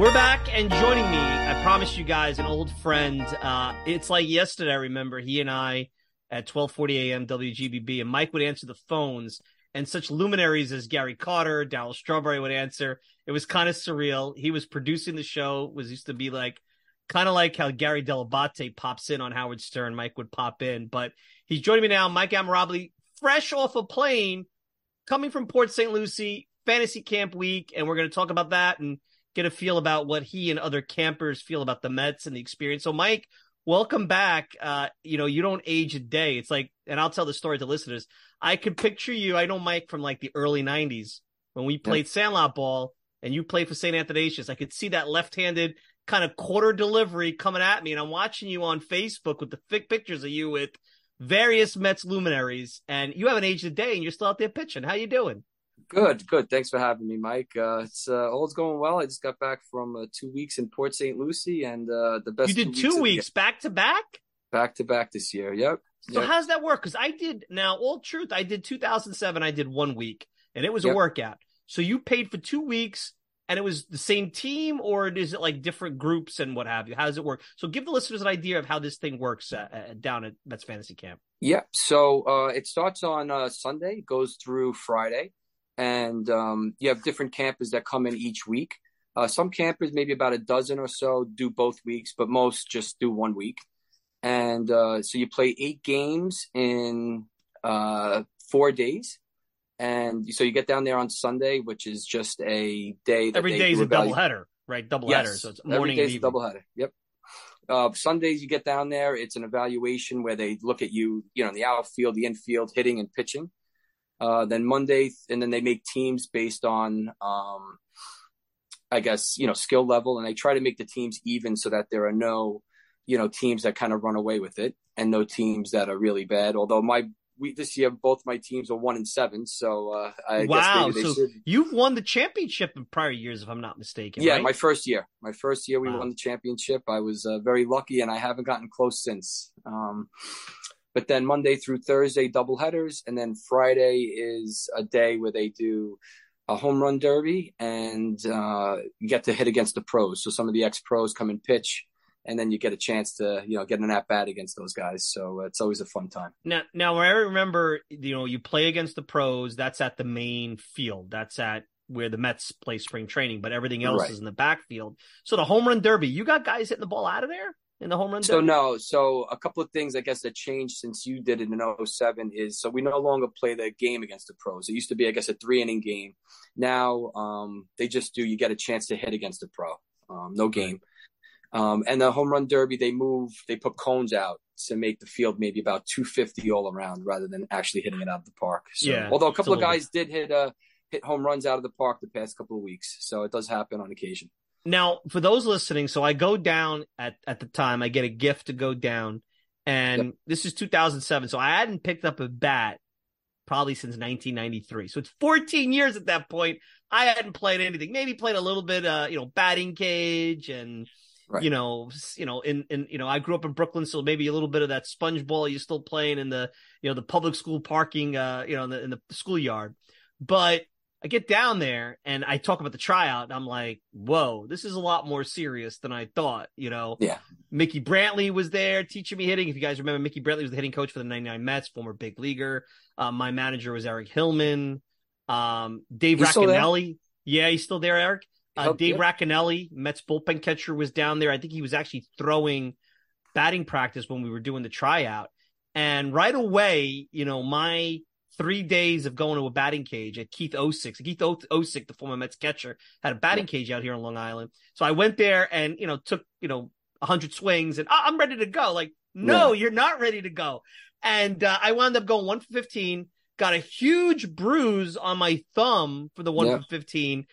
We're back and joining me, I promised you guys, an old friend. Uh, it's like yesterday, I remember he and I at 12:40 a.m. WGBB, and Mike would answer the phones, and such luminaries as Gary Carter, Darryl Strawberry would answer. It was kind of surreal. He was producing the show. Was used to be like kind of like how Gary Dell'Abate pops in on Howard Stern. Mike would pop in, but he's joining me now. Mike Amirabli, fresh off a plane, coming from Port St. Lucie, Fantasy Camp Week, and we're going to talk about that and get a feel about what he and other campers feel about the Mets and the experience. So, Mike, welcome back. Uh, you know, you don't age a day. It's like, and I'll tell the story to listeners. I could picture you. I know Mike from like the early '90s when we played. Sandlot ball, and you played for St. Athanasius. I could see that left-handed kind of quarter delivery coming at me, and I'm watching you on Facebook with the thick pictures of you with various Mets luminaries, and you haven't aged a day, and you're still out there pitching. How you doing? Good, good. Thanks for having me, Mike. Uh, it's uh, all's going well. I just got back from uh, two weeks in Port St. Lucie, and uh, the best. You did two two weeks, back to back. Back to back this year. Yep. So yep. how's that work? Because I did now. All truth, I did 2007. I did one week, and it was yep. a workout. So you paid for two weeks, and it was the same team, or is it like different groups and what have you? How does it work? So give the listeners an idea of how this thing works uh, down at Mets Fantasy Camp. Yeah. So uh, it starts on uh, Sunday, goes through Friday and um, you have different campers that come in each week. Uh, some campers, maybe about a dozen or so, do both weeks, but most just do one week. And uh, so you play eight games in uh, four days. And so you get down there on Sunday, which is just a day. Every day is a double header, right? Double yes. header. So it's morning Every day is a double header. Yep. Uh, Sundays you get down there, it's an evaluation where they look at you, you know, the outfield, the infield, hitting and pitching. Uh, then Monday, and then they make teams based on, um, I guess, you know, skill level, and they try to make the teams even so that there are no, you know, teams that kind of run away with it, and no teams that are really bad. Although my we this year both my teams are one and seven, so uh, I wow. so should... you've won the championship in prior years, if I'm not mistaken. Yeah, right? my first year, my first year we Wow. won the championship. I was uh, very lucky, and I haven't gotten close since. Um, but then Monday through Thursday double headers, and then Friday is a day where they do a home run derby and uh, you get to hit against the pros. So some of the ex pros come and pitch, and then you get a chance to you know get an at bat against those guys. So it's always a fun time. Now, now I remember, you know, you play against the pros. That's at the main field. That's at where the Mets play spring training, but everything else Right. is in the backfield. So the home run derby, you got guys hitting the ball out of there in the home run So derby. no, so a couple of things I guess that changed since you did it in 07 is so we no longer play the game against the pros. It used to be I guess a three inning game. Now um, they just do you get a chance to hit against the pro. Um, no game. Um, and the home run derby they move they put cones out to make the field maybe about 250 all around rather than actually hitting it out of the park. So, Yeah, although a couple of guys did hit uh hit home runs out of the park the past couple of weeks. So it does happen on occasion. Now, for those listening, so I go down at, at the time, I get a gift to go down, and Yep. this is 2007. So I hadn't picked up a bat probably since 1993. So it's 14 years at that point. I hadn't played anything, maybe played a little bit, uh, you know, batting cage and, Right. you know, you know, in, in, you know, I grew up in Brooklyn, so maybe a little bit of that sponge ball you're still playing in the, you know, the public school parking, uh, you know, in the, in the schoolyard. But I get down there and I talk about the tryout. And I'm like, whoa, this is a lot more serious than I thought. You know, yeah. Mickey Brantley was there teaching me hitting. If you guys remember, Mickey Brantley was the hitting coach for the 99 Mets, former big leaguer. Uh, my manager was Eric Hillman. Um, Dave He's? Racaniello. Yeah, he's still there, Eric. Uh, Oh, Dave yeah. Racaniello, Mets bullpen catcher, was down there. I think he was actually throwing batting practice when we were doing the tryout. And right away, you know, my three days of going to a batting cage at Keith Osik. Keith O- Osik, the former Mets catcher, had a batting cage out here on Long Island. So I went there and, you know, took, you know, 100 swings and "Ah, I'm ready to go. Like, no, you're not ready to go. And uh, I wound up going one for 15, got a huge bruise on my thumb for the one Yeah. for 15.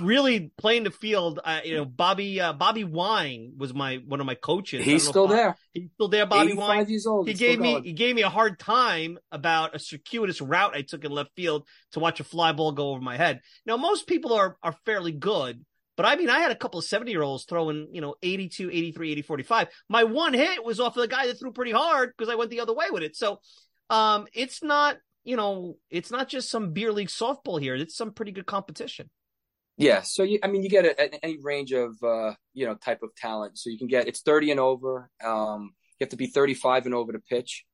Really playing the field, uh, you know. Bobby uh, Bobby Wine was my one of my coaches. He's still I- there. He's still there, Bobby 85 Wine years old. he gave me going. he gave me a hard time about a circuitous route I took in left field to watch a fly ball go over my head. Now most people are are fairly good, but I mean I had a couple of 70 year olds throwing, you know, 82, 83, 80, 45. My one hit was off of the guy that threw pretty hard because I went the other way with it. So um it's not, you know, it's not just some beer league softball here. It's some pretty good competition. Yeah, so you, I mean, you get a, a- any range of uh, you know type of talent. So you can get it's thirty and over. Um, you have to be thirty five and over to pitch.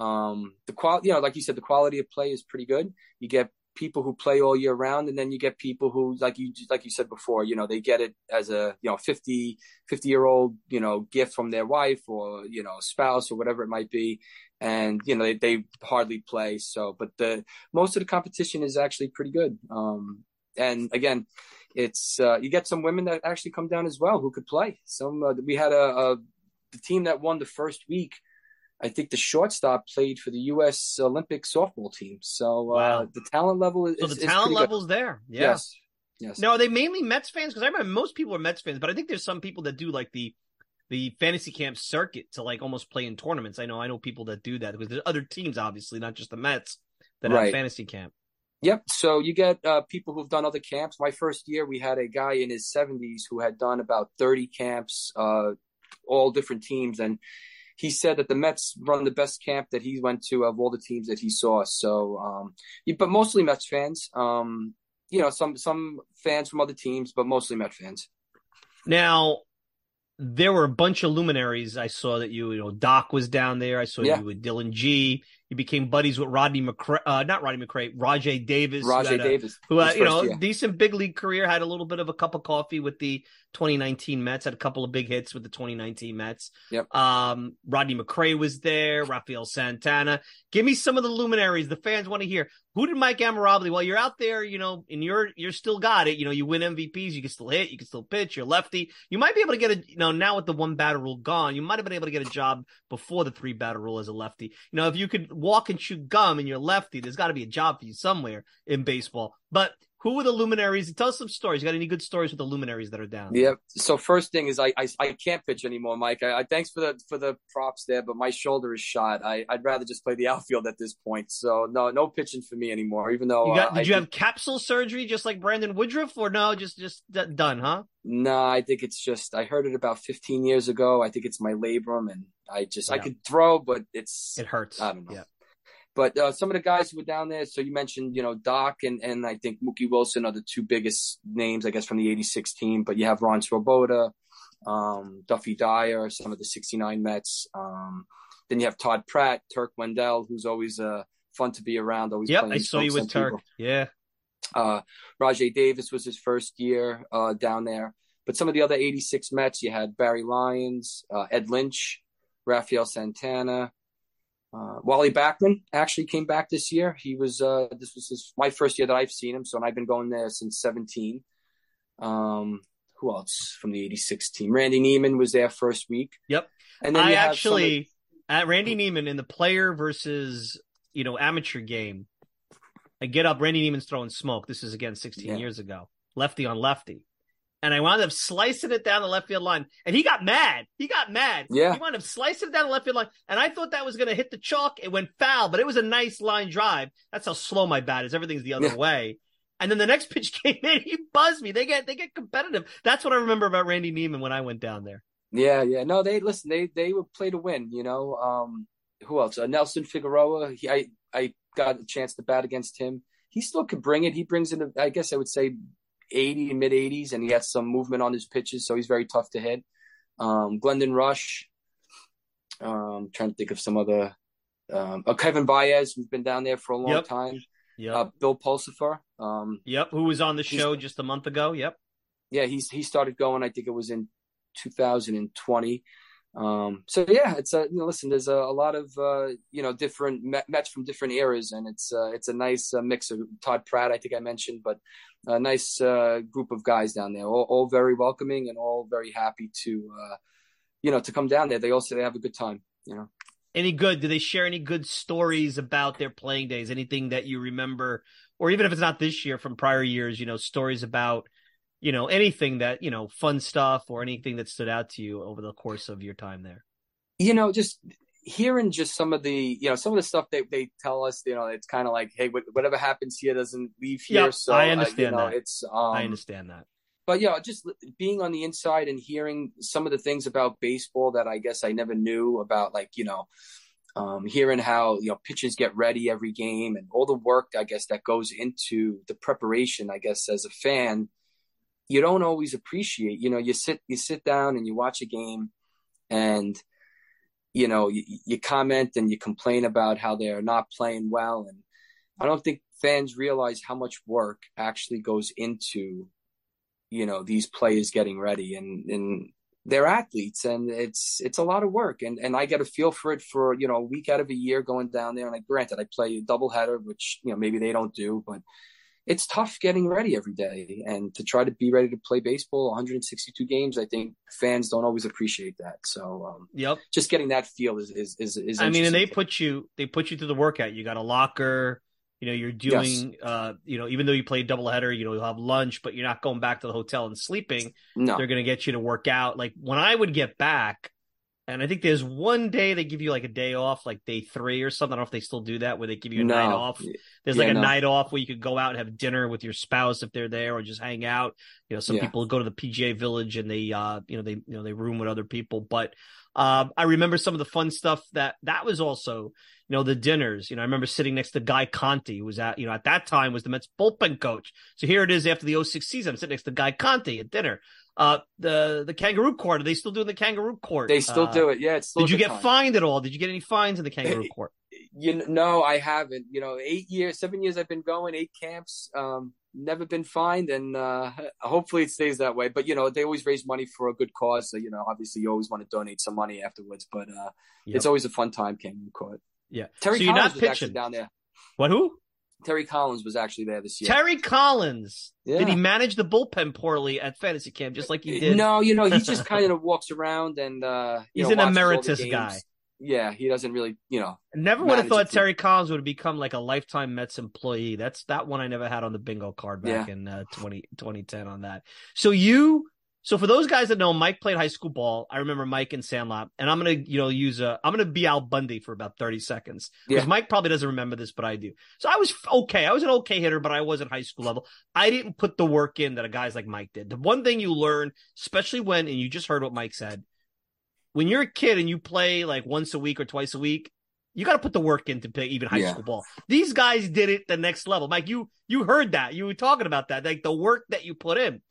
Um, the quality, you know, like you said, the quality of play is pretty good. You get people who play all year round, and then you get people who, like you like you said before, you know, they get it as a you know 50, 50 year old you know gift from their wife or you know spouse or whatever it might be, and you know they, they hardly play. So, but the most of the competition is actually pretty good. Um, and again, it's uh, you get some women that actually come down as well who could play. Some uh, we had a, a the team that won the first week. I think the shortstop played for the U.S. Olympic softball team. So uh, Wow. the talent level is So is the talent pretty good. there. Yeah. Yes, yes. Now, are they mainly Mets fans? Because I remember most people are Mets fans, but I think there's some people that do like the the fantasy camp circuit to like almost play in tournaments. I know I know people that do that because there's other teams, obviously, not just the Mets that have fantasy camp. Yep. So you get uh, people who've done other camps. My first year, we had a guy in his 70s who had done about 30 camps, uh, all different teams, and he said that the Mets run the best camp that he went to of all the teams that he saw. So, um, but mostly Mets fans. Um, you know, some some fans from other teams, but mostly Met fans. Now, there were a bunch of luminaries. I saw that you, you know, Doc was down there. I saw Yeah. you with Dillon Gee. You became buddies with Rodney McCray, uh, not Rodney McCray, Rajay Davis. who Rajay had a- Davis, who uh, you know year. decent big league career had a little bit of a cup of coffee with the 2019 Mets had a couple of big hits with the 2019 Mets Yep. um Rodney McCray was there Rafael Santana give me some of the luminaries the fans want to hear who did Mike Amorabili well you're out there you know and you're you're still got it you know you win MVPs you can still hit you can still pitch you're lefty you might be able to get a you know now with the one batter rule gone you might have been able to get a job before the three batter rule as a lefty you know if you could walk and chew gum and you're lefty there's got to be a job for you somewhere in baseball. But who are the luminaries? Tell us some stories. You got any good stories with the luminaries that are down? Yeah. So first thing is I, I I can't pitch anymore, Mike. I, I thanks for the for the props there, but my shoulder is shot. I I'd rather just play the outfield at this point. So no no pitching for me anymore. Even though You got, uh, did I you have capsule surgery just like Brandon Woodruff, or no? Just just d- done, huh? No, I think it's just I heard it about 15 years ago. I think it's my labrum, and I just I Yeah. could throw, but it's It hurts. I don't know. Yeah. But uh, some of the guys who were down there, so you mentioned, you know, Doc and, and I think Mookie Wilson are the two biggest names, I guess, from the 86 team. But you have Ron Swoboda, um, Duffy Dyer, some of the 69 Mets. Um, then you have Todd Pratt, Turk Wendell, who's always uh, fun to be around. Always Yep, I saw you with Turk. people. Yeah. Uh, Rajay Davis was his first year uh, down there. But some of the other 86 Mets, you had Barry Lyons, uh, Ed Lynch, Rafael Santana. Uh, Wally Backman actually came back this year. He was uh, this was his my first year that I've seen him, so and I've been going there since 17. Um, who else from the 86 team? Randy Niemann was there first week. Yep. And then I you have of- actually at Randy Niemann in the player versus you know amateur game. I get up. Randy Niemann's throwing smoke. This is again 16 Yeah. years ago. Lefty on lefty. And I wound up slicing it down the left field line. And he got mad. He got mad. Yeah. He wound up slicing it down the left field line. And I thought that was going to hit the chalk. It went foul, but it was a nice line drive. That's how slow my bat is. Everything's the other Yeah. way. And then the next pitch came in. He buzzed me. They get they get competitive. That's what I remember about Randy Niemann when I went down there. Yeah, yeah. No, they listen. They they would play to win. You know. Um, who else? Uh, Nelson Figueroa. He, I I got a chance to bat against him. he still could bring it. He brings in, I guess I would say, eighty mid eighties, and he has some movement on his pitches, so he's very tough to hit. Um, Glendon Rusch. Um, trying to think of some other. Um, uh, Kevin Baez, who's been down there for a long Yep. time. Yep. Uh, Bill Pulsipher. Um, yep. Who was on the show just a month ago? Yep. yeah, he's he started going. I think it was in 2020. Um, so yeah, it's a you know, listen. There's a, a lot of uh, you know different Met- Mets from different eras, and it's uh, it's a nice uh, mix of Todd Pratt. I think I mentioned, but a nice uh, group of guys down there, all, all very welcoming and all very happy to uh, you know to come down there. They also they have a good time. You know. Any good? Do they share any good stories about their playing days? Anything that you remember, or even if it's not this year from prior years, you know, stories about, you know, anything that you know, fun stuff or anything that stood out to you over the course of your time there. you know, just hearing just some of the, you know, some of the stuff they, they tell us, you know, it's kind of like, hey, whatever happens here doesn't leave here. Yep, so I uh, understand you know, that. It's, um, I understand that. but yeah, just being on the inside and hearing some of the things about baseball that I guess I never knew about, like you know, um, hearing how you know pitchers get ready every game and all the work I guess that goes into the preparation. I guess as a fan, you don't always appreciate. You know, you sit you sit down and you watch a game, and you know you, you comment and you complain about how they're not playing well, and I don't think fans realize how much work actually goes into you know these players getting ready. And and they're athletes and it's it's a lot of work. And and I get a feel for it for you know a week out of a year going down there. And I granted I play a doubleheader which you know maybe they don't do but it's tough getting ready every day and to try to be ready to play baseball 162 games I think fans don't always appreciate that so um, Yep. just getting that feel is is is, is I mean, and they put you they put you through the workout. You got a locker. You know, you're doing. Uh, you know, even though you play double header you know, you'll have lunch, but you're not going back to the hotel and sleeping. no They're going to get you to work out. Like when I would get back, and I think there's one day they give you like a day off, like day three or something. I don't know if they still do that, where they give you a no night off. There's Yeah, like a no. night off where you could go out and have dinner with your spouse if they're there, or just hang out. You know, some Yeah. people go to the PGA Village and they, uh, you know, they, you know, they room with other people. But um, I remember some of the fun stuff that that was also, you know, the dinners. You know, I remember sitting next to Guy Conti, who was at, you know, at that time was the Mets bullpen coach. So here it is after the 06 season. I'm sitting next to Guy Conti at dinner. Uh, the the Kangaroo Court. Are they still doing the Kangaroo Court? they still Uh, do it yeah it's still Did you get time. fined at all? Did you get any fines in the Kangaroo Court? you know, no, I haven't. You know, eight years, seven years I've been going, eight camps, um, never been fined, and uh, hopefully it stays that way. But you know, they always raise money for a good cause, so you know, obviously you always want to donate some money afterwards. But uh, Yep. it's always a fun time, Kangaroo Court. Yeah. Terry So you're Collins not pitching. down there. What? Who? Terry Collins was actually there this year. Terry Collins. Yeah. Did he manage the bullpen poorly at fantasy camp, just like he did? No, you know, he just kind of walks around and uh, He's know, an watches all the emeritus guy. Yeah, he doesn't really, you know. Never would have thought. Terry Collins would have become like a lifetime Mets employee. That's that one I never had on the bingo card back Yeah. in uh, 20, 2010 on that. So you, so for those guys that know, Mike played high school ball. I remember Mike in Sandlot, and I'm gonna, you know, use a, I'm gonna be Al Bundy for about thirty seconds because Yeah. Mike probably doesn't remember this, but I do. So I was okay. I was an okay hitter, but I wasn't high school level. I didn't put the work in that a guys like Mike did. The one thing you learn, especially when, and you just heard what Mike said, when you're a kid and you play like once a week or twice a week, you got to put the work in to play even high Yeah. school ball. These guys did it the next level. Mike, you you heard that. You were talking about that, like the work that you put in.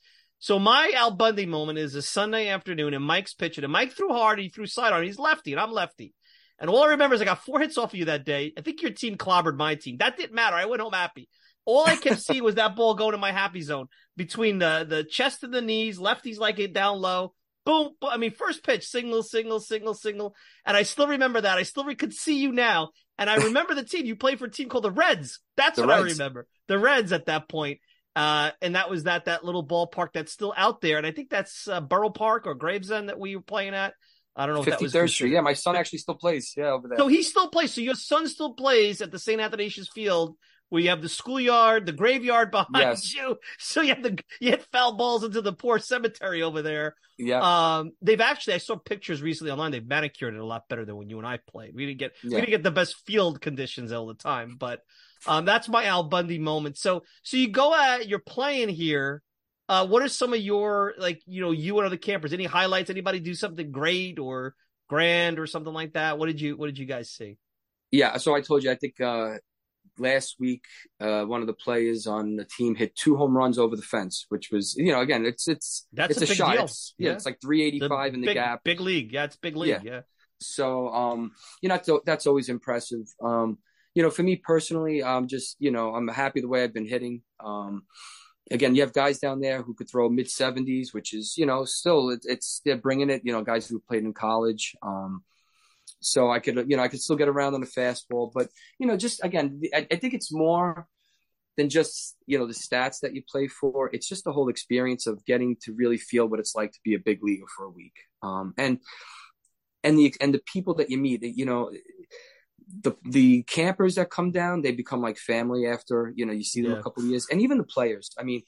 So my Al Bundy moment is a Sunday afternoon, and Mike's pitching, and Mike threw hard, he threw side on, he's lefty, and I'm lefty. And all I remember is I got four hits off of you that day. I think your team clobbered my team. That didn't matter. I went home happy. All I kept seeing was that ball going to my happy zone between the the chest and the knees. Lefties like it down low. Boom. boom. I mean, first pitch, single, single, single, single. And I still remember that. I still re- could see you now. And I remember the team. You played for a team called the Reds. That's The what I remember. The Reds at that point. Uh, and that was that that little ballpark that's still out there. And I think that's uh, Borough Park or Gravesend that we were playing at. I don't know if that was 53rd Street. Yeah, my son actually still plays. Yeah, over there. so he still plays. So your son still plays at the St. Athanasius Field, where you have the schoolyard, the graveyard behind Yes. you. So you have the you hit foul balls into the poor cemetery over there. yeah. Um, they've actually I saw pictures recently online. They've manicured it a lot better than when you and I played. We didn't get we didn't get the best field conditions all the time, but um, that's my Al Bundy moment. So so you go at you're playing here. Uh, what are some of your like you know you and other campers? Any highlights? Anybody do something great or grand or something like that? What did you What did you guys see? Yeah, so I told you, I think uh, last week, uh, one of the players on the team hit two home runs over the fence, which was, you know, again, it's it's That's it's a a, shot. deal. It's, yeah, Yeah. it's like 385 in the big, gap. Big league. Yeah, it's big league. Yeah. Yeah. So, um, you know, that's, that's always impressive. Um, you know, for me personally, I'm just, you know, I'm happy the way I've been hitting. Um, again, you have guys down there who could throw mid 70s, which is, you know, still it, it's they're bringing it. You know, guys who played in college. Um, so I could, you know, I could still get around on a fastball, but you know, just again, I, I think it's more than just you know the stats that you play for. It's just the whole experience of getting to really feel what it's like to be a big leaguer for a week, um, and and the and the people that you meet. You know, the the campers that come down, they become like family after you know you see them Yeah. a couple of years, and even the players. I mean.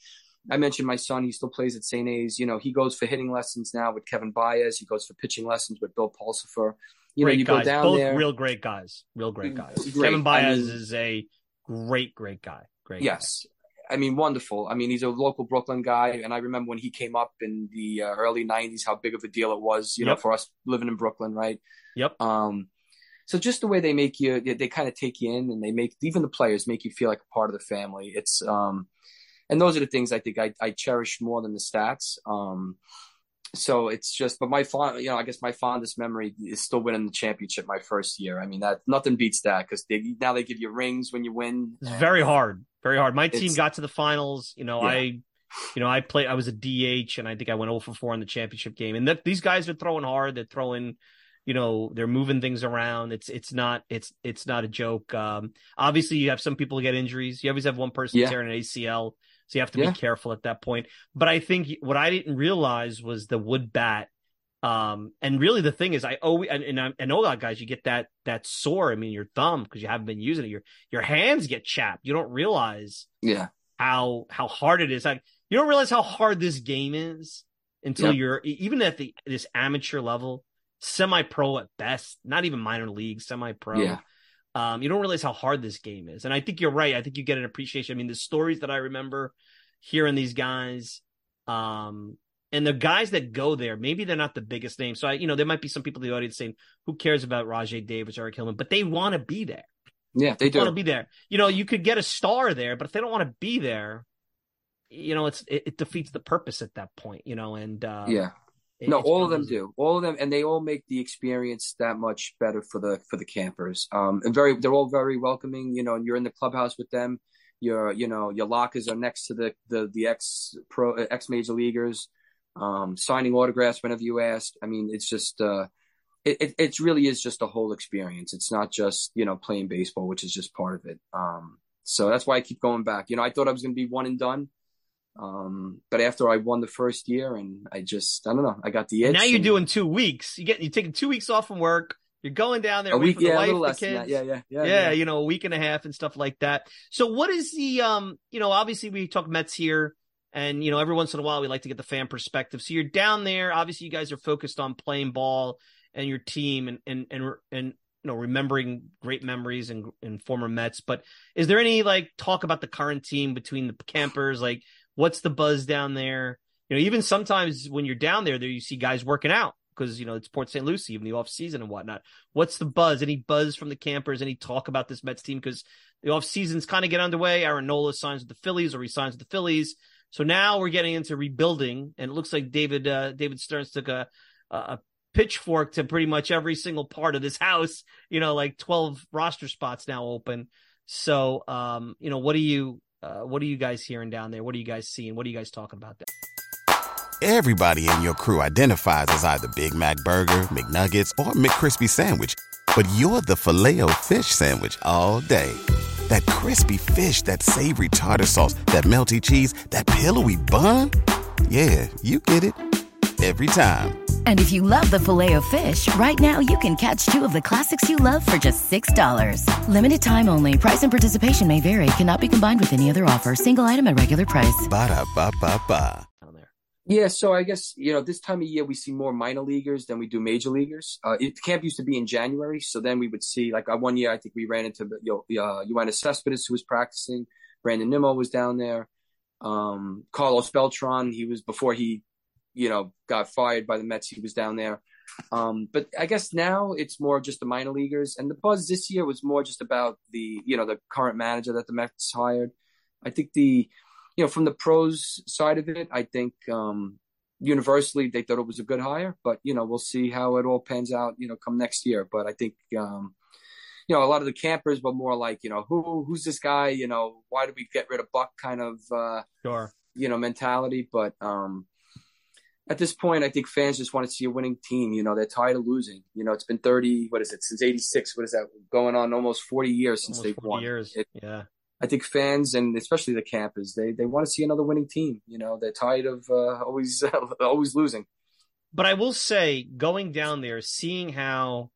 I mentioned my son; he still plays at St. A's. You know, he goes for hitting lessons now with Kevin Baez. He goes for pitching lessons with Bill Pulsipher. You great know, you guys. go down Both there. real great guys. Real great guys. Great. Kevin Baez I mean- is a great, great guy. Great. guy. Yes. I mean, wonderful. I mean, he's a local Brooklyn guy, and I remember when he came up in the uh, early '90s, how big of a deal it was, you know, for us living in Brooklyn, right? Yep. Um, so just the way they make you, they, they kind of take you in, and they make even the players make you feel like a part of the family. It's um, and those are the things I think I, I cherish more than the stats. Um, so it's just, but my fond, you know, I guess my fondest memory is still winning the championship my first year. I mean, that nothing beats that because they now they give you rings when you win. It's very hard. Very hard. My team It's- got to the finals. You know, Yeah. I, you know, I played. I was a DH, and I think I went 0 for 4 in the championship game. And that these guys are throwing hard. They're throwing. You know, they're moving things around. It's it's not it's it's not a joke. Um, obviously, you have some people who get injuries. You always have one person Yeah. tearing an ACL, so you have to Yeah. be careful at that point. But I think what I didn't realize was the wood bat. Um, and really the thing is, I always and, and I, I know a lot guys, you get that that sore. I mean, your thumb because you haven't been using it. Your your hands get chapped. You don't realize Yeah. how how hard it is. Like you don't realize how hard this game is until Yep. you're even at the this amateur level, semi pro at best, not even minor league, semi pro. Yeah. Um, you don't realize how hard this game is. And I think you're right. I think you get an appreciation. I mean, the stories that I remember hearing these guys, um, and the guys that go there, maybe they're not the biggest names. So I, you know, there might be some people in the audience saying, "Who cares about Rajay Davis, Eric Hillman?" But they want to be there Yeah. They want to be there. You know, you could get a star there, but if they don't want to be there, you know, it's it, it defeats the purpose at that point. You know, and uh, yeah. No, all of them do. All of them, and they all make the experience that much better for the for the campers. Um, and very, they're all very welcoming. You know, and you're in the clubhouse with them. Your, you know, your lockers are next to the the the ex pro ex major leaguers, um, signing autographs whenever you ask. I mean, it's just, uh, it, it it really is just a whole experience. It's not just you know playing baseball, which is just part of it. Um, so that's why I keep going back. You know, I thought I was going to be one and done. Um, but after I won the first year, and I just, I don't know, I got the itch. Now you're and- doing two weeks. You get you're taking two weeks off from work. You're going down there a week, yeah, a wife, little the less that. Yeah, yeah, yeah, yeah, you know, a week and a half and stuff like that. So what is the um, you know, obviously we talk Mets here and you know, every once in a while we like to get the fan perspective. So you're down there, obviously you guys are focused on playing ball and your team and and and and you know, remembering great memories and and former Mets, but is there any like talk about the current team between the campers like what's the buzz down there? You know, even sometimes when you're down there there you see guys working out because you know it's Port St. Lucie, even the off season and whatnot. What's the buzz? Any buzz from the campers? Any talk about this Mets team? Because the off seasons kind of get underway. Aaron Nola signs with the Phillies or he signs with the Phillies. So now we're getting into rebuilding, and it looks like David uh, David Stearns took a a pitchfork to pretty much every single part of this house. You know, like twelve roster spots now open. So, um, you know, what do you uh, what are you guys hearing down there? What are you guys seeing? What are you guys talking about there? Everybody in your crew identifies as either Big Mac Burger, McNuggets, or McCrispy Sandwich. But you're the filet fish Sandwich all day. That crispy fish, that savory tartar sauce, that melty cheese, that pillowy bun. Yeah, you get it. Every time. And if you love the filet of fish, right now you can catch two of the classics you love for just $6. Limited time only. Price and participation may vary. Cannot be combined with any other offer. Single item at regular price. Ba-da-ba-ba-ba. Down there. Yeah, so I guess you know this time of year we see more minor leaguers than we do major leaguers. Uh, it, camp used to be in January, so then we would see like uh, one year I think we ran into you know, uh, Yoenis Cespedes who was practicing. Brandon Nimmo was down there. Um, Carlos Beltran, he was before he, you know, got fired by the Mets. He was down there. Um, but I guess now it's more just the minor leaguers, and the buzz this year was more just about the you know the current manager that the Mets hired. I think the you know from the pros side of it, I think um, universally they thought it was a good hire, but you know we'll see how it all pans out. You know, come next year. But I think um, you know a lot of the campers were more like you know who who's this guy? You know why did we get rid of Buck? Kind of uh, sure. you know mentality. But um, at this point, I think fans just want to see a winning team. You know they're tired of losing. You know it's been thirty what is it since eighty six? What is that going on? Almost forty years since Almost they've 40 won. years. It- yeah. I think fans and especially the campers, they they want to see another winning team. You know, they're tired of uh, always always losing. But I will say, going down there, seeing how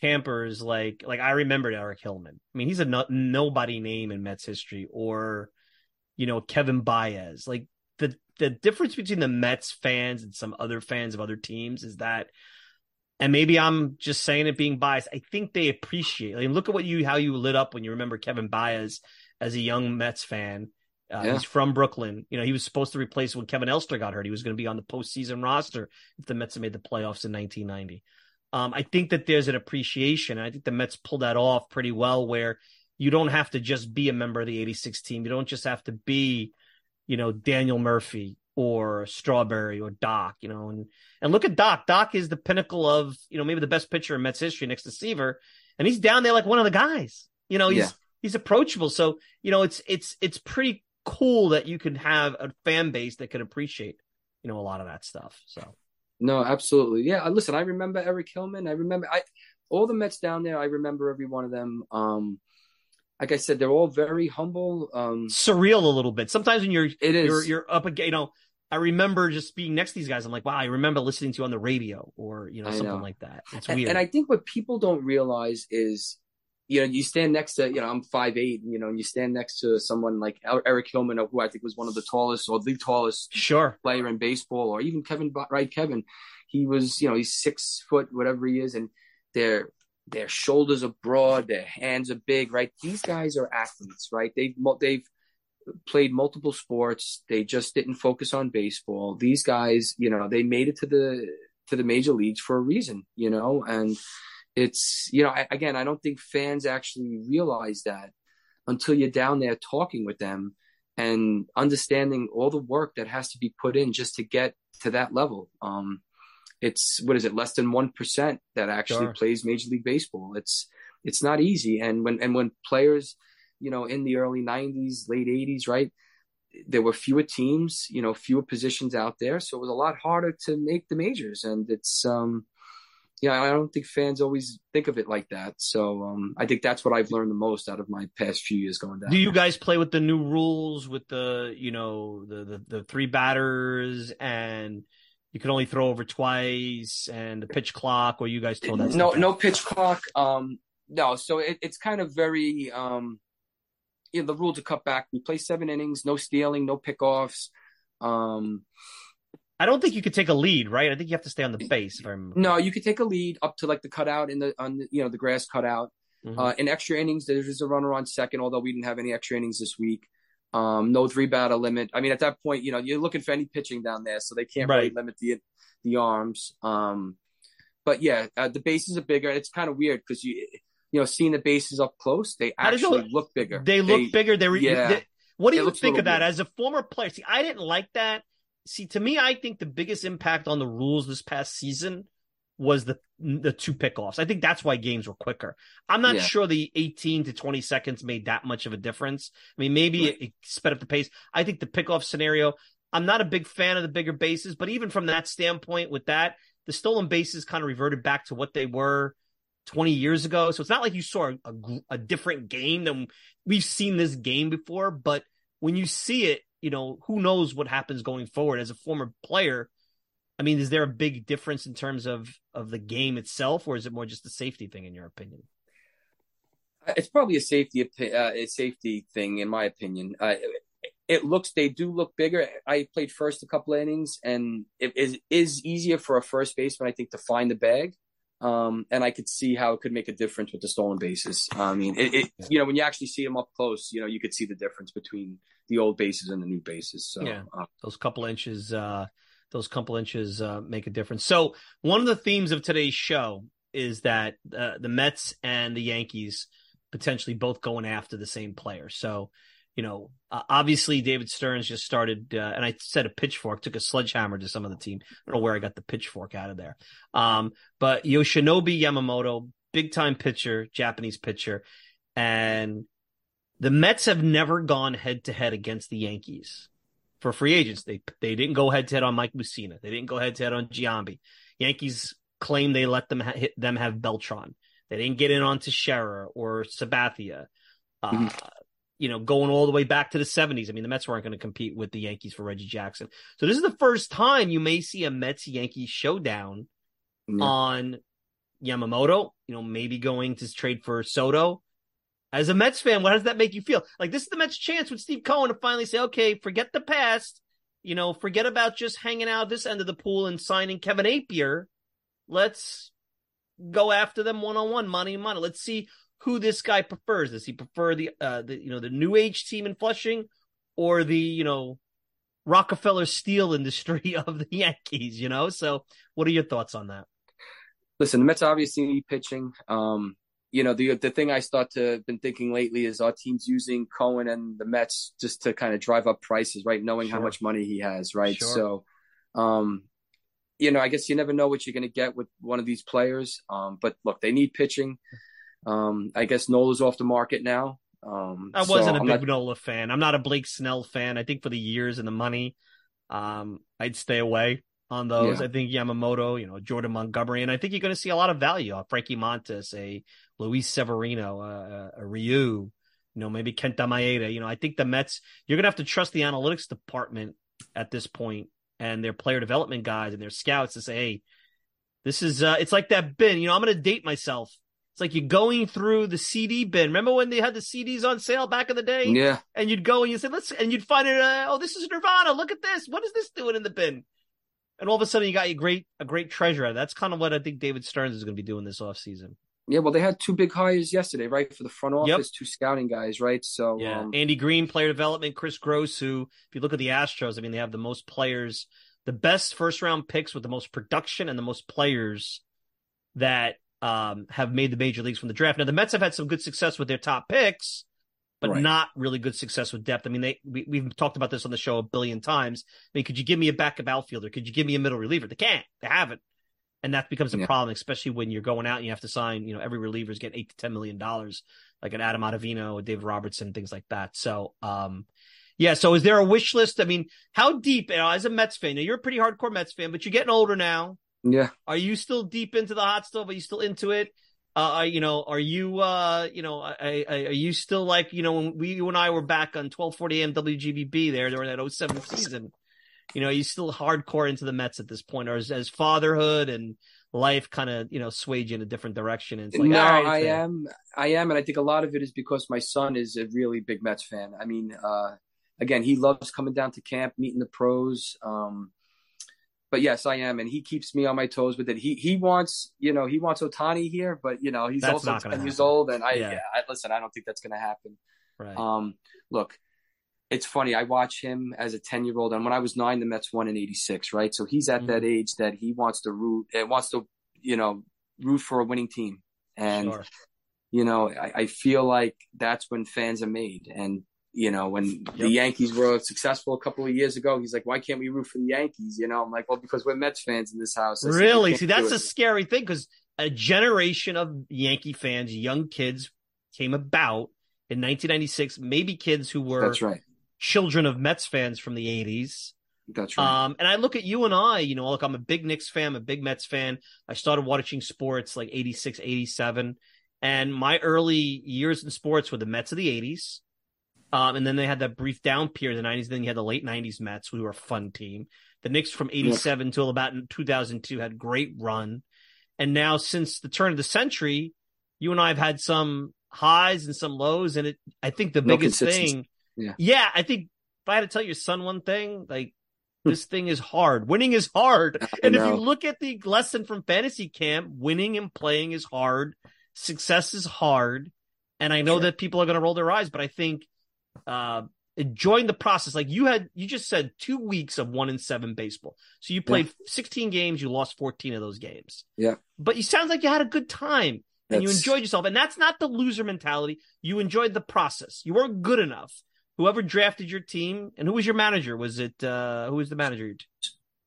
campers like like I remembered Eric Hillman. I mean, he's a no, nobody name in Mets history, or you know Kevin Baez. Like the difference between the Mets fans and some other fans of other teams is that, and maybe I'm just saying it being biased. I think they appreciate. Like, look at what you how you lit up when you remember Kevin Baez as a young Mets fan. Uh, Yeah. He's from Brooklyn. You know, he was supposed to replace when Kevin Elster got hurt. He was going to be on the postseason roster if the Mets had made the playoffs in 1990. Um, I think that there's an appreciation. I think the Mets pulled that off pretty well, where you don't have to just be a member of the '86 team. You don't just have to be, you know, Daniel Murphy or Strawberry or Doc. You know, and and look at Doc. Doc is the pinnacle of you know maybe the best pitcher in Mets history next to Seaver, and he's down there like one of the guys. You know, he's Yeah. he's approachable. So you know, it's it's it's pretty cool that you can have a fan base that can appreciate you know a lot of that stuff. So. No, absolutely. Yeah, listen, I remember Eric Hillman. I remember I all the Mets down there. I remember every one of them. Um, like I said, they're all very humble. Um, surreal a little bit. Sometimes when you're it is. you're you're up again, you know, I remember just being next to these guys. I'm like, wow, I remember listening to you on the radio or you know I something know. like that. It's and, weird. and I think what people don't realize is, you know, you stand next to, you know, I'm five eight, you know, and you stand next to someone like Er- Eric Hillman, who I think was one of the tallest or the tallest sure, player in baseball, or even Kevin, right? Kevin, he was, you know, he's six foot, whatever he is, and their their shoulders are broad, their hands are big, right? These guys are athletes, right? They've they've played multiple sports. They just didn't focus on baseball. These guys, you know, they made it to the to the major leagues for a reason, you know, and it's you know, I, again, I don't think fans actually realize that until you're down there talking with them and understanding all the work that has to be put in just to get to that level. Um, it's what is it, less than one percent that actually Sure. plays Major League Baseball. It's it's not easy, and when and when players, you know, in the early '90s, late '80s, right, there were fewer teams, you know, fewer positions out there, so it was a lot harder to make the majors, and it's um. Yeah, I don't think fans always think of it like that. So um, I think that's what I've learned the most out of my past few years going down. do you guys play with the new rules with the you know the the, the three batters and you can only throw over twice and the pitch clock, or you guys told that no no pitch clock um no so it, it's kind of very um you know, the rules are cut back we play seven innings no stealing no pickoffs um I don't think you could take a lead, right? I think you have to stay on the base. If I remember. no you could take a lead up to like the cutout in the on the, you know the grass cutout Mhm. uh in extra innings there's a runner on second although we didn't have any extra innings this week um no three batter limit i mean at that point you know you're looking for any pitching down there so they can't really limit the the arms um but yeah uh, the bases are bigger it's kind of weird because you you know seeing the bases up close they How actually look- look bigger They look bigger. They, yeah. they- what do you think of that weird. as a former player? See, I didn't like that. See, to me, I think the biggest impact on the rules this past season was the the two pickoffs. I think that's why games were quicker. I'm not Yeah. sure the 18 to 20 seconds made that much of a difference. I mean, maybe Right. it, it sped up the pace. I think the pickoff scenario. I'm not a big fan of the bigger bases, but even from that standpoint, with that, the stolen bases kind of reverted back to what they were 20 years ago. So it's not like you saw a, a, a different game than we've seen this game before. But when you see it, you know, who knows what happens going forward as a former player. I mean, is there a big difference in terms of of the game itself, or is it more just a safety thing, in your opinion? it's probably a safety uh, a safety thing in my opinion uh, it looks they do look bigger i played first a couple of innings and it is is easier for a first baseman i think to find the bag um, and I could see how it could make a difference with the stolen bases. I mean, it, it you know when you actually see them up close, you know you could see the difference between the old bases and the new bases. So Yeah. uh, Those couple inches, uh, those couple inches uh, make a difference. So one of the themes of today's show is that uh, the Mets and the Yankees potentially both going after the same player. So, you know, uh, obviously David Stearns just started, uh, and I said a pitchfork, took a sledgehammer to some of the team. I don't know where I got the pitchfork out of there. Um, but Yoshinobu Yamamoto, big time pitcher, Japanese pitcher, and the Mets have never gone head to head against the Yankees for free agents. They they didn't go head to head on Mike Mussina. They didn't go head to head on Giambi. Yankees claim they let them ha- hit them have Beltran. They didn't get in on Teixeira or Sabathia. Uh, mm-hmm. You know, going all the way back to the 70s. I mean, the Mets weren't going to compete with the Yankees for Reggie Jackson. So this is the first time you may see a Mets Yankees showdown mm-hmm. on Yamamoto. You know, maybe going to trade for Soto. As a Mets fan, what does that make you feel? Like this is the Mets' chance with Steve Cohen to finally say, okay, forget the past. You know, forget about just hanging out this end of the pool and signing Kevin Appier. Let's go after them one on one, money and money. Let's see who this guy prefers. Does he prefer the uh the you know the new age team in Flushing or the you know Rockefeller steel industry of the Yankees? You know, so what are your thoughts on that? Listen, the Mets obviously need pitching. Um, you know, the the thing I start to been thinking lately is our team's using Cohen and the Mets just to kind of drive up prices, right? Knowing sure. how much money he has, right? Sure. So, um, you know, I guess you never know what you're going to get with one of these players. Um, but look, they need pitching. Um, I guess Nola's off the market now. Um, I wasn't so a big not... Nola fan. I'm not a Blake Snell fan. I think for the years and the money, um, I'd stay away on those. Yeah. I think Yamamoto, you know, Jordan Montgomery, and I think you're going to see a lot of value on Frankie Montas, a Luis Severino, uh, a Ryu, you know, maybe Kenta Maeda. You know, I think the Mets, you're going to have to trust the analytics department at this point and their player development guys and their scouts to say, hey, this is uh, it's like that bin. You know, I'm going to date myself. It's like you're going through the CD bin. Remember when they had the CDs on sale back in the day? Yeah. And you'd go and you say, let's, and you'd find it. Uh, oh, this is Nirvana. Look at this. What is this doing in the bin? And all of a sudden, you got a great, a great treasure. That's kind of what I think David Stearns is going to be doing this off season. Yeah, well, they had two big hires yesterday, right, for the front office, yep. two scouting guys, right? So, yeah, um, Andy Green, player development, Chris Gross, who, if you look at the Astros, I mean, they have the most players the best first round picks with the most production and the most players that um, have made the major leagues from the draft. Now the Mets have had some good success with their top picks, but right. not really good success with depth. I mean, they we, we've talked about this on the show a billion times. I mean, could you give me a backup outfielder? Could you give me a middle reliever? They can't. They haven't. And that becomes a yeah. problem, especially when you're going out and you have to sign, you know, every reliever's getting eight to ten million dollars, like an Adam Ottavino, a David Robertson, things like that. So um, yeah. So is there a wish list? I mean, how deep, you know, as a Mets fan, now you're a pretty hardcore Mets fan, but you're getting older now. Yeah. Are you still deep into the hot stove? Are you still into it? Uh, you know, are you, uh, you know, are, are you still like, you know, when we, you and I were back on 1240 AM WGBB there during that 07 season, you know, you still hardcore into the Mets at this point or as fatherhood and life kind of, you know, swayed you in a different direction? And it's like, no, right, I am, I am. And I think a lot of it is because my son is a really big Mets fan. I mean, uh, again, he loves coming down to camp, meeting the pros. Um, but yes, I am, and he keeps me on my toes with it. He he wants, you know, he wants Ohtani here, but you know, he's that's also ten years old, and I, yeah. yeah I, listen, I don't think that's going to happen. Right. Um, look, it's funny. I watch him as a ten year old, and when I was nine, the Mets won in '86, right? So he's at mm-hmm. that age that he wants to root, and wants to, you know, root for a winning team, and. Sure. You know, I, I feel like that's when fans are made, and you know, when yep. the Yankees were successful a couple of years ago, he's like, why can't we root for the Yankees? You know, I'm like, well, because we're Mets fans in this house. I really? See, that's a scary thing because a generation of Yankee fans, young kids, came about in 1996. Maybe kids who were that's right. Children of Mets fans from the 80s. That's right. Um, and I look at you and I, you know, look, I'm a big Knicks fan, I'm a big Mets fan. I started watching sports like 86, 87. And my early years in sports were the Mets of the 80s um, and then they had that brief down period in the 90s. Then you had the late 90s Mets, who were a fun team. The Knicks from 87 yeah. till about 2002 had great run. And now since the turn of the century, you and I have had some highs and some lows. And it, I think the no biggest thing, yeah. yeah, I think if I had to tell your son one thing, like hmm. this thing is hard. Winning is hard. And if you look at the lesson from fantasy camp, winning and playing is hard. Success is hard. And I know sure. that people are going to roll their eyes, but I think uh, enjoying the process. Like you had, you just said two weeks of one in seven baseball. So you played yeah. 16 games, you lost 14 of those games. Yeah. But you sounds like you had a good time and that's... you enjoyed yourself. And that's not the loser mentality. You enjoyed the process. You weren't good enough. Whoever drafted your team and who was your manager? Was it, uh, who was the manager?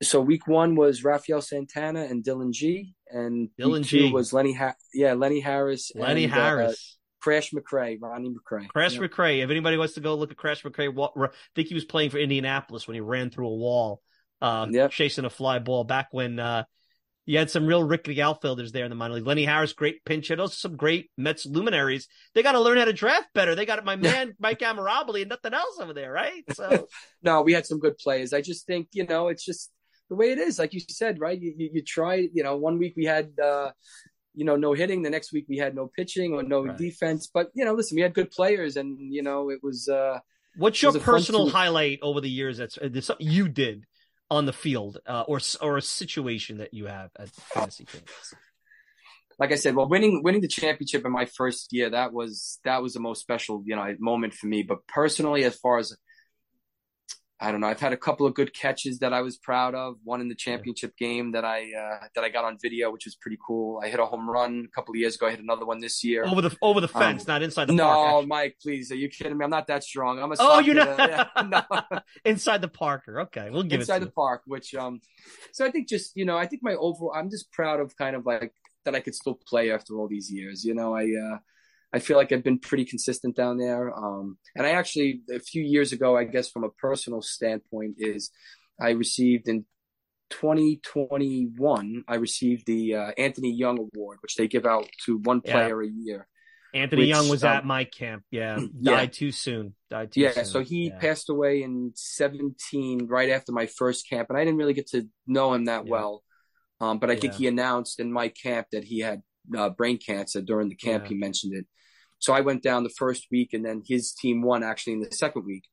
So week one was Rafael Santana and Dillon Gee. And Dillon Gee was Lenny, ha- yeah, Lenny Harris. Lenny and, uh, Harris. Uh, Crash McCray, Ronnie McCray. Crash yep. McCray. If anybody wants to go look at Crash McCray, I think he was playing for Indianapolis when he ran through a wall, uh, yep. chasing a fly ball back when uh, you had some real rickety outfielders there in the minor league. Lenny Harris, great pinch hitter. Also some great Mets luminaries. They got to learn how to draft better. They got my man Mike Amirabili and nothing else over there, right? So no, we had some good players. I just think you know it's just the way it is. Like you said, right? You, you, you try. You know, one week we had. Uh, you know, no hitting. The next week we had no pitching or no right. defense. But you know, listen, we had good players, and you know, it was. uh What's your personal highlight over the years that's, uh, that's something you did on the field, uh, or or a situation that you have at fantasy Kings? Like I said, well, winning winning the championship in my first year that was that was the most special you know moment for me. But personally, as far as I don't know. I've had a couple of good catches that I was proud of. One in the championship game that I uh, that I got on video, which was pretty cool. I hit a home run a couple of years ago. I hit another one this year over the over the fence, um, not inside the no, park. No, Mike, please. Are you kidding me? I'm not that strong. I'm a oh, you're not yeah, no. inside the Parker. Okay, we'll give inside the you. park. Which um, so I think just you know I think my overall I'm just proud of kind of like that I could still play after all these years. You know I. uh I feel like I've been pretty consistent down there. Um, and I actually, a few years ago, I guess from a personal standpoint, is I received in 2021, I received the uh, Anthony Young Award, which they give out to one player yeah. a year. Anthony which, Young was um, at my camp. Yeah, died too soon. Died too yeah, soon. so he yeah. passed away in 17, right after my first camp, and I didn't really get to know him that well. Um, but I think he announced in my camp that he had uh, brain cancer during the camp. He mentioned it, so I went down the first week, and then his team won actually in the second week.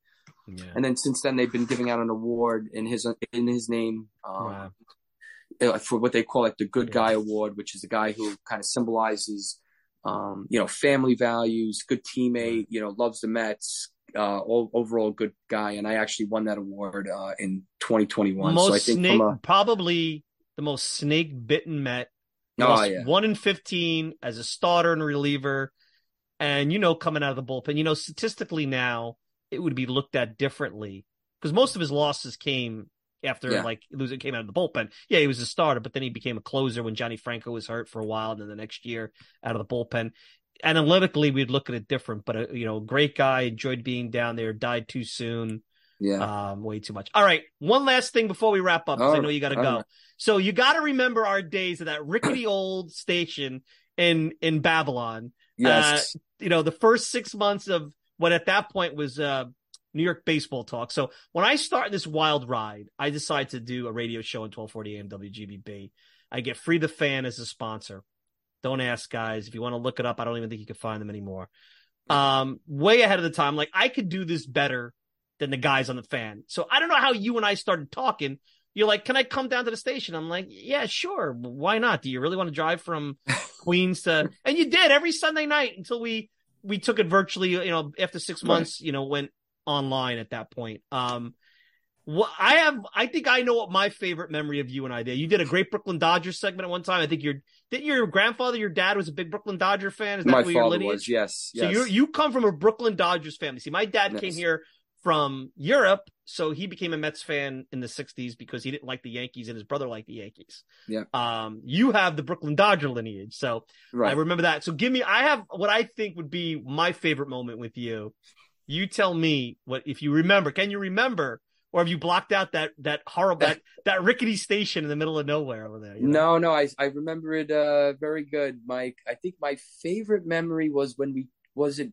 Yeah. And then since then, they've been giving out an award in his in his name um, wow. for what they call like the Good Guy Award, which is a guy who kind of symbolizes, um, you know, family values, good teammate, you know, loves the Mets, uh, overall good guy. And I actually won that award uh, in 2021. Most so I think snake, a, probably the most snake bitten Met. Oh, yeah. One in 15 as a starter and reliever and, you know, coming out of the bullpen, you know, statistically now it would be looked at differently because most of his losses came after yeah. like losing came out of the bullpen. Yeah, he was a starter, but then he became a closer when Johnny Franco was hurt for a while, and then the next year out of the bullpen. Analytically, we'd look at it different, but uh, you know, great guy, enjoyed being down there, died too soon. Yeah, um, way too much. All right, one last thing before we wrap up, because I know you got to go. Right. So you got to remember our days of that rickety old station in in Babylon Yes. Uh, you know, the first six months of what at that point was uh, New York baseball talk. So when I start this wild ride, I decide to do a radio show on 1240 AM WGBB. I get Free the Fan as a sponsor. Don't ask, guys. If you want to look it up, I don't even think you can find them anymore. Um, way ahead of the time. Like I could do this better than the guys on the fan. So I don't know how you and I started talking you're like, can I come down to the station? I'm like, yeah, sure. Why not? Do you really want to drive from Queens to, and you did every Sunday night until we, we took it virtually, you know, after six months, you know, went online at that point. Um, what I have, I think I know what my favorite memory of you and I did. You did a great Brooklyn Dodgers segment at one time. I think your didn't your grandfather, your dad was a big Brooklyn Dodger fan. Is that my lineage? Was, yes, yes. So you you come from a Brooklyn Dodgers family. See, my dad yes. came here from Europe. So he became a Mets fan in the 60s because he didn't like the Yankees and his brother liked the Yankees. Yeah. Um, you have the Brooklyn Dodger lineage. So right. I remember that. So give me, I have what I think would be my favorite moment with you. You tell me what, if you remember, can you remember? Or have you blocked out that, that horrible, that, that rickety station in the middle of nowhere over there? You know? No, no, I, I remember it, uh, very good, Mike. I think my favorite memory was when we, was it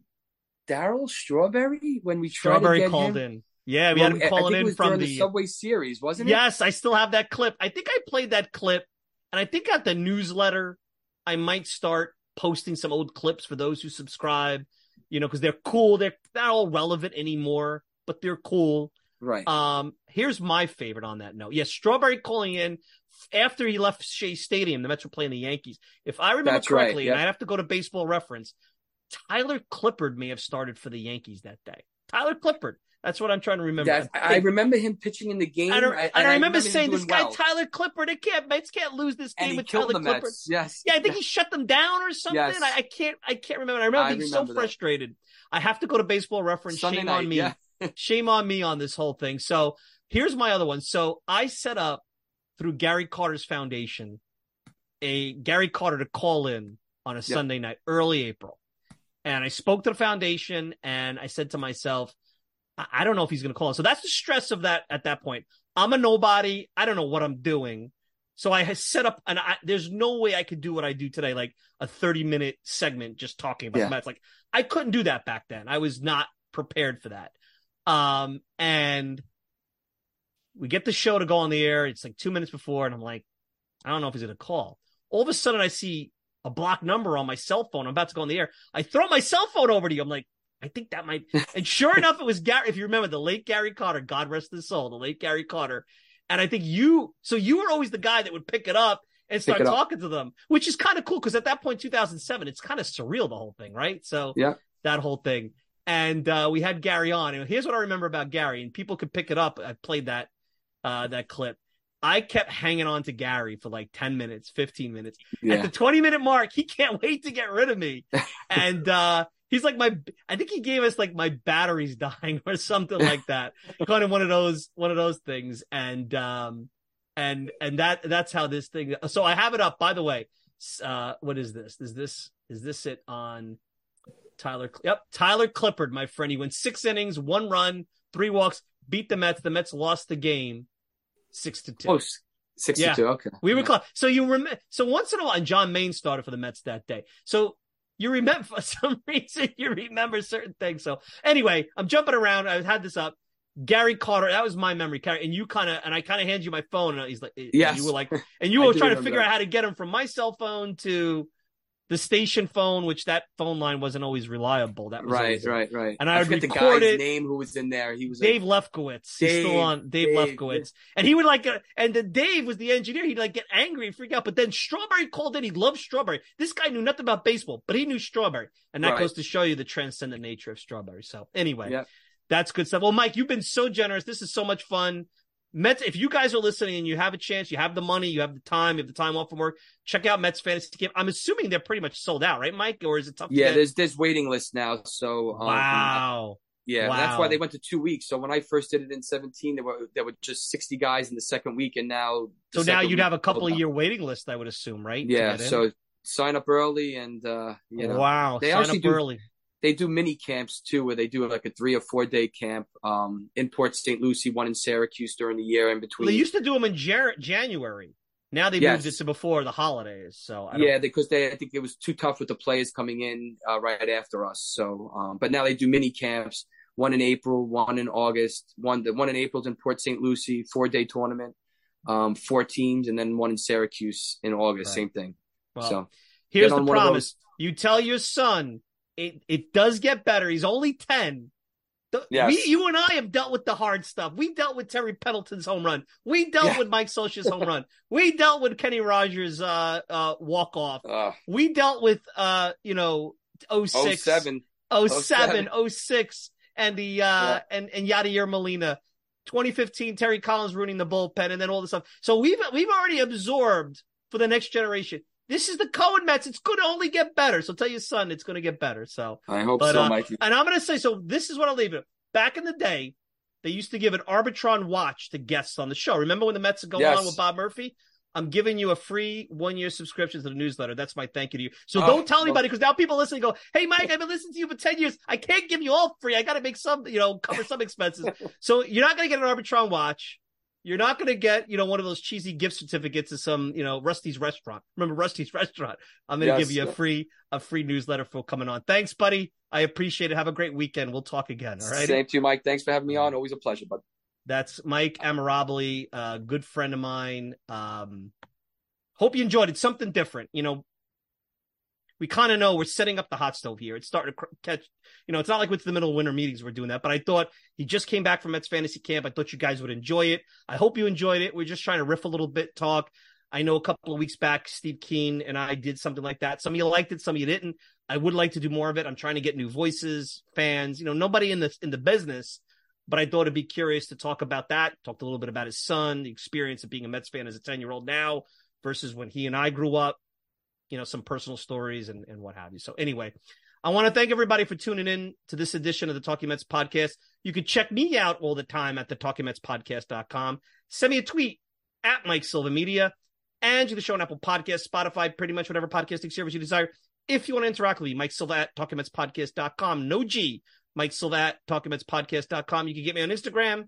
Darryl Strawberry when we Strawberry called him? in. Yeah, we well, had him calling in from the... the... Subway Series, wasn't it? Yes, I still have that clip. I think I played that clip, and I think at the newsletter, I might start posting some old clips for those who subscribe. You know, because they're cool. They're not all relevant anymore, but they're cool. Right. Um. Here's my favorite on that note. Yes, Strawberry calling in after he left Shea Stadium. The Mets were playing the Yankees. If I remember That's correctly, right. yep. and I have to go to Baseball Reference, Tyler Clippard may have started for the Yankees that day. Tyler Clippard. That's what I'm trying to remember. That, I, I remember him pitching in the game, and I, and and I remember, saying this guy well. Tyler Clippard, it can't Mets can't lose this game with Tyler Clippard. Mets. Yes, Yeah, I think he shut them down or something. Yes. I, I can't I can't remember. I remember I being remember so that. frustrated. I have to go to baseball reference. Sunday Shame night, on me. yeah. Shame on me on this whole thing. So here's my other one. So I set up through Gary Carter's foundation a Gary Carter to call in on a Sunday night, early April. And I spoke to the foundation and I said to myself, I, I don't know if he's going to call. So that's the stress of that at that point. I'm a nobody. I don't know what I'm doing. So I had set up, and I, there's no way I could do what I do today, like a 30 minute segment just talking about Yeah. Mets. Like I couldn't do that back then. I was not prepared for that. Um, and we get the show to go on the air. It's like two minutes before, and I'm like, I don't know if he's going to call. All of a sudden, I see a block number on my cell phone. I'm about to go on the air. I throw my cell phone over to you. I'm like, I think that might. And sure enough, it was Gary. If you remember the late Gary Carter, God rest his soul, the late Gary Carter. And I think you, so you were always the guy that would pick it up and start it up. talking to them, which is kind of cool because at that point, 2007, it's kind of surreal, the whole thing, right? So Yeah. that whole thing. And uh, we had Gary on. And here's what I remember about Gary, and people could pick it up. I played that uh, that clip. I kept hanging on to Gary for like 10 minutes, 15 minutes. At the 20 minute mark, he can't wait to get rid of me. and uh he's like my I think he gave us like my battery's dying or something like that. kind of one of those one of those things. And um and and that that's how this thing so I have it up by the way. Uh what is this? Is this is this it on Tyler Yep, Tyler Clippard, my friend. He went 6 innings, one run, three walks, beat the Mets. The Mets lost the game 6 to 2. Oh, s- 62. Okay. We were close. So you remember? So once in a while, and John Maine started for the Mets that day. So you remember for some reason you remember certain things. So anyway, I'm jumping around. I had this up. Gary Carter, that was my memory. Gary, and you kind of, and I kind of hand you my phone, and he's like, Yes. you were like, and you were trying to figure that. out how to get him from my cell phone to the station phone, which that phone line wasn't always reliable. That was Right, right, right. And I would forget the record guy's it. name who was in there. He was Dave like, Lefkowitz. He's still on Dave, Dave, Lefkowitz. And he would like, uh, and the Dave was the engineer. He'd like get angry and freak out. But then Strawberry called in. He loved Strawberry. This guy knew nothing about baseball, but he knew Strawberry. And that Right. goes to show you the transcendent nature of Strawberry. So anyway, Yep. that's good stuff. Well, Mike, you've been so generous. This is so much fun. Mets, if you guys are listening and you have a chance, you have the money, you have the time, you have the time off from work, check out Mets Fantasy Camp. I'm assuming they're pretty much sold out, right, Mike? Or is it tough to yeah, get? there's there's waiting lists now. So um, Wow. Yeah, that's why they went to two weeks. So when I first did it in 17, there were there were just 60 guys in the second week, and now So now you'd have a couple of year waiting list, I would assume, right? Yeah, so sign up early, and uh, you know wow, they sign actually up do- early. They do mini camps too, where they do like a three or four day camp um, in Port St. Lucie, one in Syracuse during the year in between. Well, they used to do them in Jan- January. Now they Yes. moved it to before the holidays. So I yeah, because they I think it was too tough with the players coming in uh, right after us. So, um, but now they do mini camps. One in April, one in August. One the one in April's in Port St. Lucie, four day tournament, um, four teams, and then one in Syracuse in August, Right. same thing. Well, so here's the on one of promise. You tell your son it it does get better. He's only ten. The- Yes. We, you and I have dealt with the hard stuff. We dealt with Terry Pendleton's home run. We dealt Yeah. with Mike Scioscia's home run. We dealt with Kenny Rogers' uh, uh, walk off. uh, We dealt with uh, you know 06, 07. 07, 06, and the uh Yeah. and and Yadier Molina. 2015, Terry Collins ruining the bullpen, and then all this stuff. So we've we've already absorbed for the next generation. This is the Cohen Mets. It's going to only get better. So tell your son it's going to get better. So I hope But, so, uh, Mikey. and I'm going to say, so this is what I'll leave it. Back in the day, they used to give an Arbitron watch to guests on the show. Remember when the Mets would go Yes. on with Bob Murphy? I'm giving you a free one year subscription to the newsletter. That's my thank you to you. So Oh, don't tell anybody because now people listening go, Hey, Mike, I've been listening to you for 10 years. I can't give you all free. I got to make some, you know, cover some expenses. so you're not going to get an Arbitron watch. You're not going to get, you know, one of those cheesy gift certificates to some, you know, Rusty's restaurant. Remember Rusty's restaurant? I'm going to Yes. give you a free, a free newsletter for coming on. Thanks, buddy. I appreciate it. Have a great weekend. We'll talk again. All right. Same to you, Mike. Thanks for having me on. Always a pleasure, bud. That's Mike Amirabili, a good friend of mine. Um, hope you enjoyed it. Something different. You know, we kind of know we're setting up the hot stove here. It's starting to catch, you know, it's not like with the middle of winter meetings we're doing that, but I thought he just came back from Mets fantasy camp. I thought you guys would enjoy it. I hope you enjoyed it. We're just trying to riff a little bit, talk. I know a couple of weeks back, Steve Keen and I did something like that. Some of you liked it, some of you didn't. I would like to do more of it. I'm trying to get new voices, fans, you know, nobody in the in the business, but I thought it'd be curious to talk about that. Talked a little bit about his son, the experience of being a Mets fan as a 10 year old now versus when he and I grew up, you know, some personal stories and, and what have you. So anyway, I want to thank everybody for tuning in to this edition of the Talking Mets podcast. You can check me out all the time at the talking mets talkingmetspodcast.com. Send me a tweet at Mike Silva Media and you can show on Apple Podcasts, Spotify, pretty much whatever podcasting service you desire. If you want to interact with me, Mike Silva at talkingmetspodcast.com. No G. Mike Silva at talkingmetspodcast.com. You can get me on Instagram,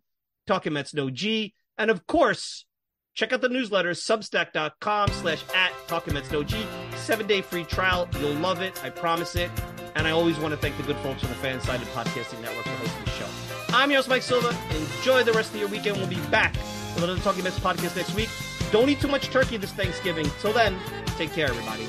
Talking Mets No G. And of course, check out the newsletter, substack.com slash at Talking Mets No G. Seven day free trial. You'll love it. I promise it. And I always want to thank the good folks on the Fansided Podcasting Network for hosting the show. I'm your host, Mike Silva. Enjoy the rest of your weekend. We'll be back with another Talking Mets podcast next week. Don't eat too much turkey this Thanksgiving. Till then, take care, everybody.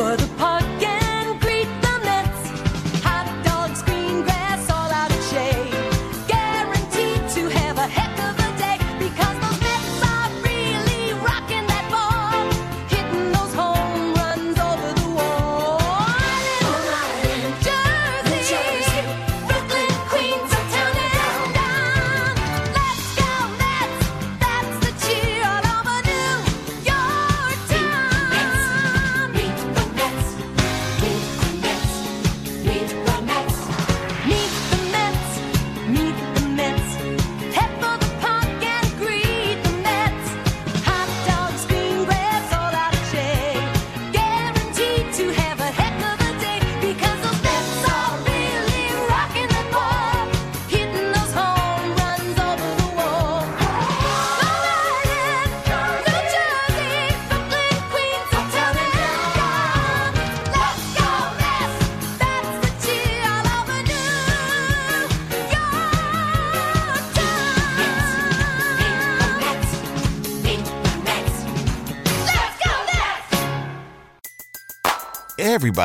for the park